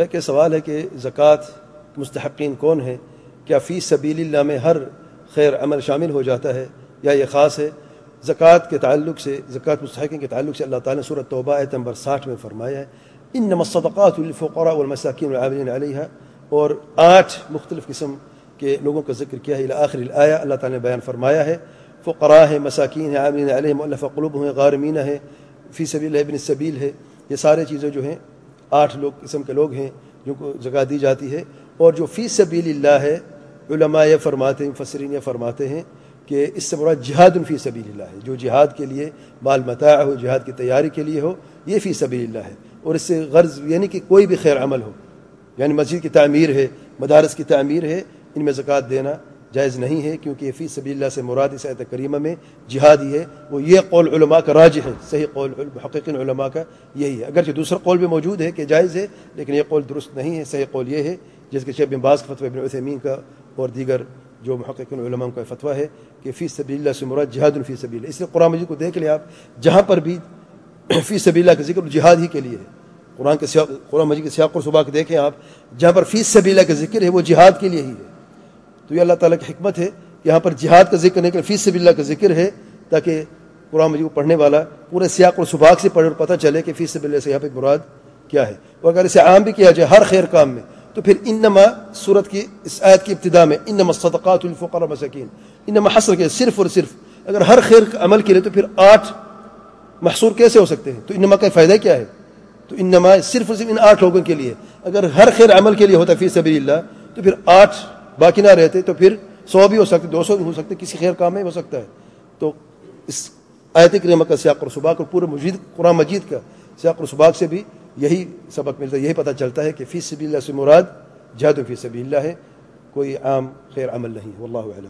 بھائی کہ سوال ہے کہ زکوٰۃ مستحقین کون ہیں؟ کیا فی سبیل اللہ میں ہر خیر عمل شامل ہو جاتا ہے؟ یا یہ خاص ہے، زکوٰۃ کے تعلق سے، زکوٰۃ مستحقین کے تعلق سے اللہ تعالیٰ نے صورت توبہ ایت نمبر ساٹھ میں فرمایا ہے ان نمصدقات الفقراء والمساکین والعاملین علیہ اور آٹھ مختلف قسم کے لوگوں کا ذکر کیا ہے آخر الآیہ اللہ تعالیٰ نے بیان فرمایا ہے، فقراء ہے مساکین ہے عاملین علیہ مؤلف قلوب ہیں غارمین ہے فی سبیل ابن سبیل ہے۔ یہ سارے چیزیں جو ہیں آٹھ لوگ قسم کے لوگ ہیں جن کو جگہ دی جاتی ہے اور جو فی سبیل اللہ ہے، علماء یہ فرماتے ہیں، مفسرین یہ فرماتے ہیں کہ اس سے برا جہاد فی سبیل اللہ ہے۔ جو جہاد کے لیے بال متاع ہو، جہاد کی تیاری کے لیے ہو، یہ فی سبیل اللہ ہے۔ اور اس سے غرض یعنی کہ کوئی بھی خیر عمل ہو یعنی مسجد کی تعمیر ہے، مدارس کی تعمیر ہے، ان میں زکوٰۃ دینا جائز نہیں ہے کیونکہ یہ فی سبیل اللہ سے مراد اس آیت کریمہ میں جہادی ہے۔ وہ یہ قول علماء کا راج ہے۔ صحیح قول حقیقی علماء کا یہی ہے۔ اگرچہ دوسرا قول بھی موجود ہے کہ جائز ہے، لیکن یہ قول درست نہیں ہے۔ صحیح قول یہ ہے، جس کے شیخ باز فتوی ابن عثیمین کا اور دیگر جو محقق علماء کا فتویٰ ہے کہ فی سبیل اللہ سے مراد جہاد الفی سبیل اس لیے قرآن مجید کو دیکھ لیں آپ، جہاں پر بھی فی سبیل اللہ کا ذکر جہاد ہی کے لیے ہے۔ قرآن کے سیاق قرآن مجید کے سیاق اور صبح کے دیکھیں آپ، جہاں پر فی سبیل اللہ کا ذکر ہے، وہ جہاد کے لیے ہی ہے۔ تو یہ اللہ تعالیٰ کی حکمت ہے کہ یہاں پر جہاد کا ذکر نہیں کہ فی سبیل اللہ کا ذکر ہے، تاکہ قرآن مجید کو پڑھنے والا پورے سیاق اور سباق سے پڑھ اور پتہ چلے کہ فی سبیل اللہ سے یہاں پہ مراد کیا ہے۔ اور اگر اسے عام بھی کیا جائے ہر خیر کام میں، تو پھر انما صورت کی اس آیت کی ابتدا میں انما صدقات الفقراء مساکین، انما حصر کے صرف اور صرف اگر ہر خیر عمل کے لیے تو پھر آٹھ محصور کیسے ہو سکتے ہیں؟ تو انما کا فائدہ کیا ہے؟ تو انما صرف اور صرف ان آٹھ لوگوں کے لیے، اگر ہر خیر عمل کے لیے ہوتا فی سبیل اللہ، تو پھر آٹھ باقی نہ رہتے تو پھر سو بھی ہو سکتے، دو سو بھی ہو سکتے، کسی خیر کام میں ہو سکتا ہے۔ تو اس آیت کریمہ کا سیاق اور سباق اور پورے مجید، قرآن مجید کا سیاق اور سباق سے بھی یہی سبق ملتا ہے، یہی پتہ چلتا ہے کہ فی سبیل اللہ سے مراد جہاد فی سبیل اللہ ہے، کوئی عام خیر عمل نہیں، واللہ اعلم۔